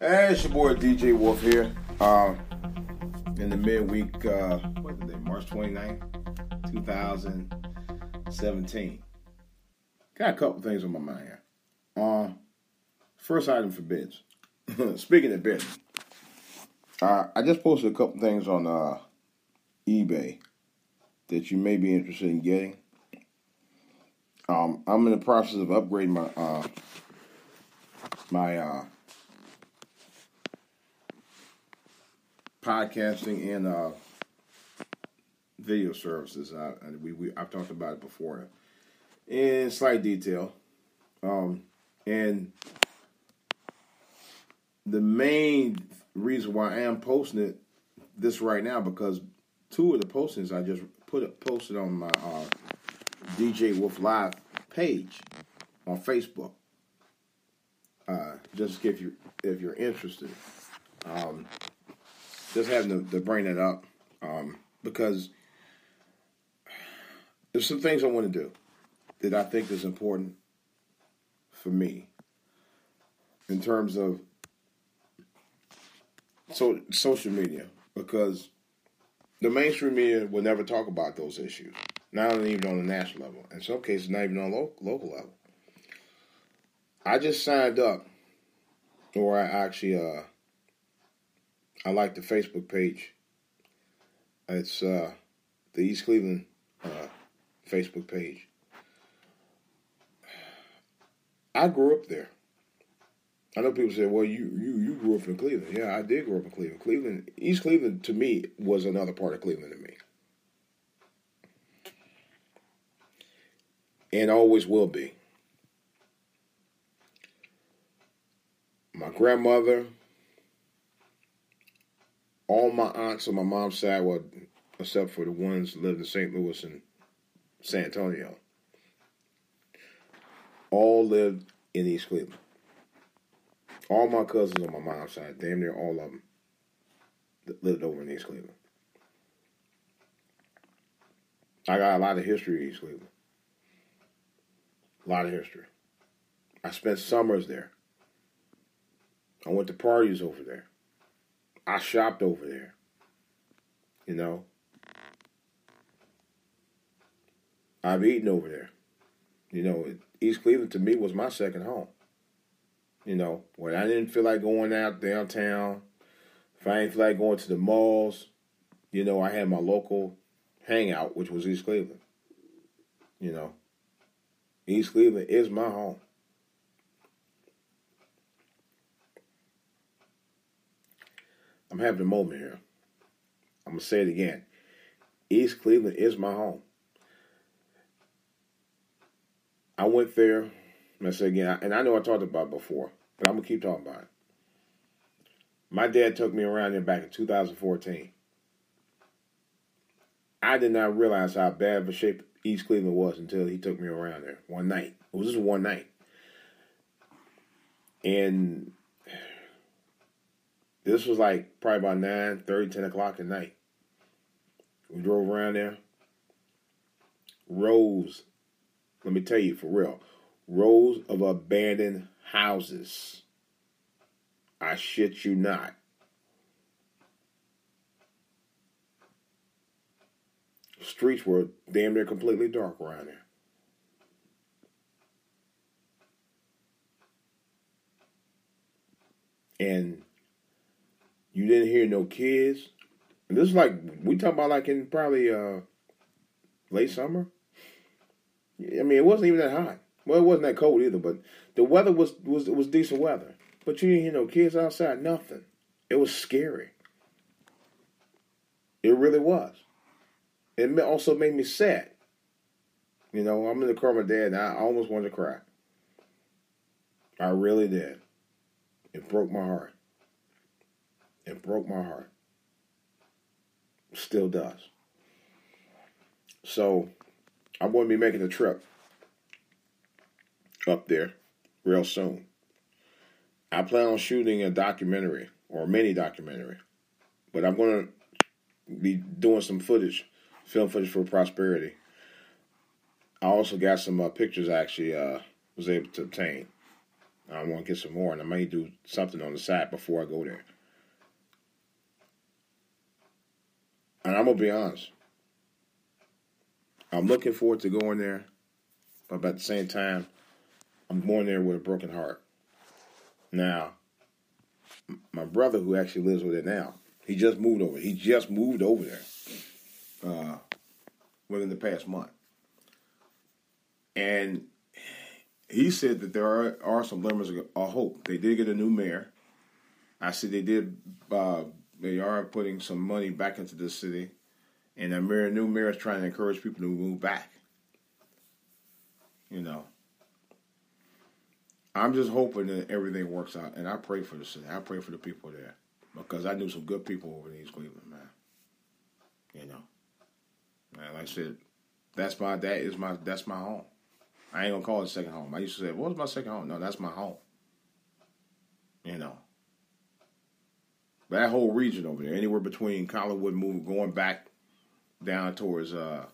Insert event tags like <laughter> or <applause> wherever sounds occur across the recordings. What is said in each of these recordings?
Hey, it's your boy DJ Wolf here. Uh, in the midweek, uh, what is it, March 29th, 2017. Got a couple things on my mind here. Uh, first item for bids. <laughs> Speaking of bids, uh, I just posted a couple things on uh, eBay that you may be interested in getting. Um, I'm in the process of upgrading my uh, my podcasting and uh, video services. I, we, we I've talked about it before in slight detail, um, and the main reason why I am posting it this right now because two of the postings I just put it posted on my uh, DJ Wolf Live page on Facebook. Uh, just if you if you're interested. Um, just having to, to bring it up um, because there's some things I want to do that I think is important for me in terms of so social media because the mainstream media will never talk about those issues, not even on the national level. In some cases, not even on lo- local level. I just signed up, or I actually uh, I like the Facebook page. It's uh, the East Cleveland uh, Facebook page. I grew up there. I know people say, "Well, you you you grew up in Cleveland." Yeah, I did grow up in Cleveland. Cleveland, East Cleveland, to me was another part of Cleveland to me, and always will be. My grandmother, all my aunts on my mom's side, well, except for the ones lived in St. Louis and San Antonio, all lived in East Cleveland. All my cousins on my mom's side, damn near all of them, lived over in East Cleveland. I got a lot of history in East Cleveland. A lot of history. I spent summers there. I went to parties over there. I shopped over there. You know, I've eaten over there. You know, East Cleveland to me was my second home. You know, when I didn't feel like going out downtown, if I didn't feel like going to the malls, you know, I had my local hangout, which was East Cleveland. You know, East Cleveland is my home. I'm having a moment here. I'm going to say it again. East Cleveland is my home. I went there, and I said again, and I know I talked about before, but I'm going to keep talking about it. My dad took me around there back in 2014. I did not realize how bad of a shape East Cleveland was until he took me around there one night. It was just one night. And this was like probably about 9, 30, 10 o'clock at night. We drove around there. Rows, let me tell you for real, rows of abandoned houses. I shit you not. Streets were damn near completely dark around there. And you didn't hear no kids. And this is like we talk about like in probably uh late summer. I mean, it wasn't even that hot. Well, it wasn't that cold either, but the weather was was was decent weather. But you didn't hear no kids outside, nothing. It was scary. It really was. It also made me sad. You know, I'm in the car with my dad, and I almost wanted to cry. I really did. It broke my heart. It broke my heart. Still does. So, I'm going to be making a trip up there real soon. I plan on shooting a documentary or a mini documentary, but I'm going to be doing some footage, film footage for Prosperity. I also got some uh, pictures I actually uh, was able to obtain I want to get some more, and I may do something on the side before I go there. And I'm gonna be honest. I'm looking forward to going there, but at the same time, I'm going there with a broken heart. Now, my brother, who actually lives with it now, he just moved over. He just moved over there uh, within the past month, and he said that there are, are some glimmers of hope. They did get a new mayor. I said they did. Uh, they are putting some money back into the city, and the mayor, new mayor is trying to encourage people to move back. You know, I'm just hoping that everything works out, and I pray for the city. I pray for the people there because I knew some good people over in East Cleveland, man. You know, man, like I said, that's my that is my that's my home. I ain't gonna call it second home. I used to say, "What was my second home?" No, that's my home. You know, that whole region over there, anywhere between Collinwood, move going back down towards uh,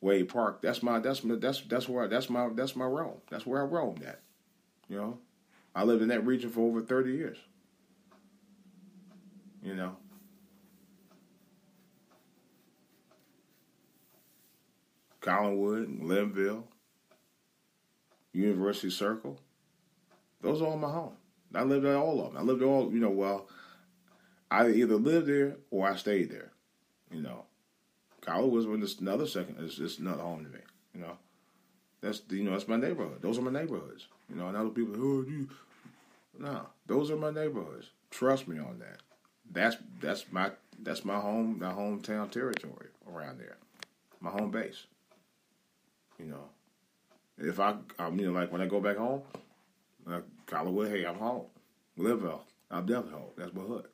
Wade Park. That's my that's my, that's that's where I, that's my that's my realm. That's where I roamed at. You know, I lived in that region for over thirty years. You know. Collinwood, Glenville, University Circle. Those are all my home. I lived at all of them. I lived all, you know, well, I either lived there or I stayed there. You know, Collinwood was another second. It's just another home to me. You know, that's you know that's my neighborhood. Those are my neighborhoods. You know, and other people, oh, you, no, those are my neighborhoods. Trust me on that. That's that's my that's my home, my hometown territory around there, my home base. You know, if I, I mean, like when I go back home, like hey, I'm home. Glenville, I'm definitely home. That's my hood.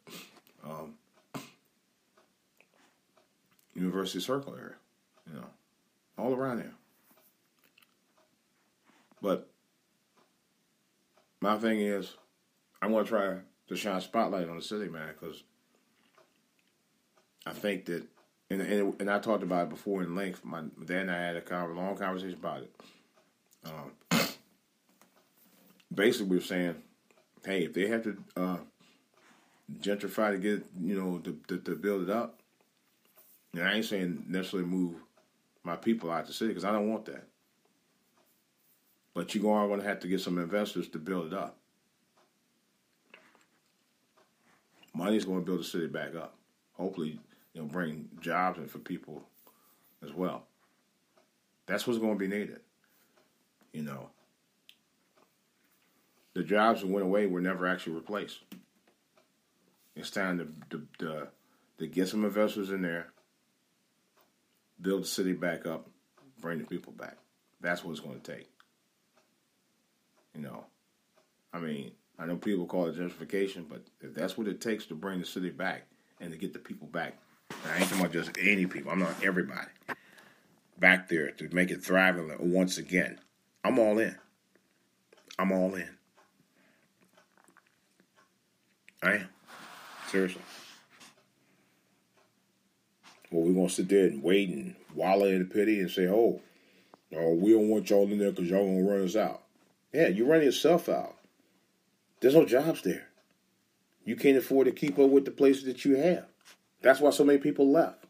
Um, University Circle area, you know, all around there. But my thing is, I want to try to shine a spotlight on the city, man, because I think that, and, and and I talked about it before in length. My dad and I had a long conversation about it. Um, <clears throat> basically, we were saying, hey, if they have to uh, gentrify to get, you know, to, to, to build it up, and I ain't saying necessarily move my people out of the city because I don't want that. But you are going to have to get some investors to build it up. Money's going to build the city back up. Hopefully, you know, bring jobs in for people as well. That's what's going to be needed. You know, the jobs that went away were never actually replaced. It's time to to, to, get some investors in there, build the city back up, bring the people back. That's what it's going to take. You know, I mean, I know people call it gentrification, but if that's what it takes to bring the city back and to get the people back, I ain't talking about just any people. I'm not everybody back there to make it thriving once again. I'm all in. I'm all in. I am. Seriously. Well, we're going to sit there and wait and wallow in pity and say, oh, oh we don't want y'all in there because y'all going to run us out. Yeah, you run yourself out. There's no jobs there. You can't afford to keep up with the places that you have. That's why so many people left.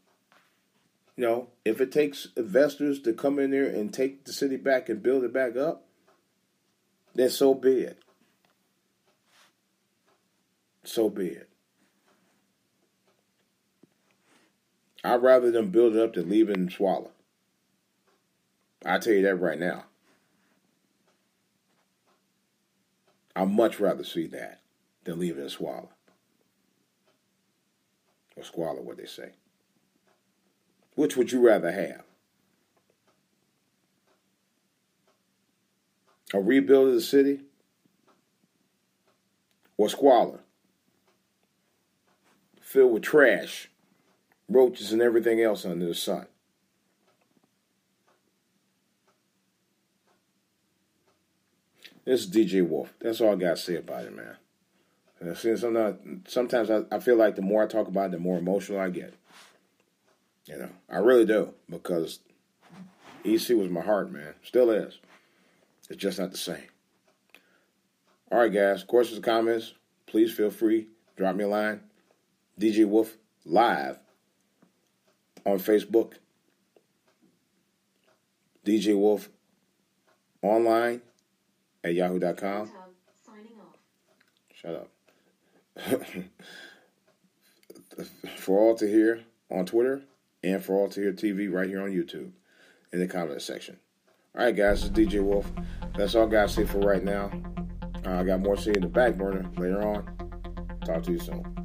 You know, if it takes investors to come in there and take the city back and build it back up, then so be it. So be it. I'd rather them build it up than leave it and swallow. I tell you that right now. I'd much rather see that than leave it and swallow. Or squalor, what they say. Which would you rather have? A rebuild of the city or squalor? Filled with trash, roaches, and everything else under the sun. This is DJ Wolf. That's all I got to say about it, man. And sometimes, sometimes I, I feel like the more I talk about it, the more emotional I get. You know, I really do because EC was my heart, man. Still is. It's just not the same. All right, guys. Questions, comments, please feel free. Drop me a line. DJ Wolf Live on Facebook. DJ Wolf online at yahoo.com. Shut up. <laughs> for all to hear on Twitter and for all to hear TV right here on YouTube in the comment section. All right, guys, it's DJ Wolf. That's all I got to say for right now. Uh, I got more to say in the back burner later on. Talk to you soon.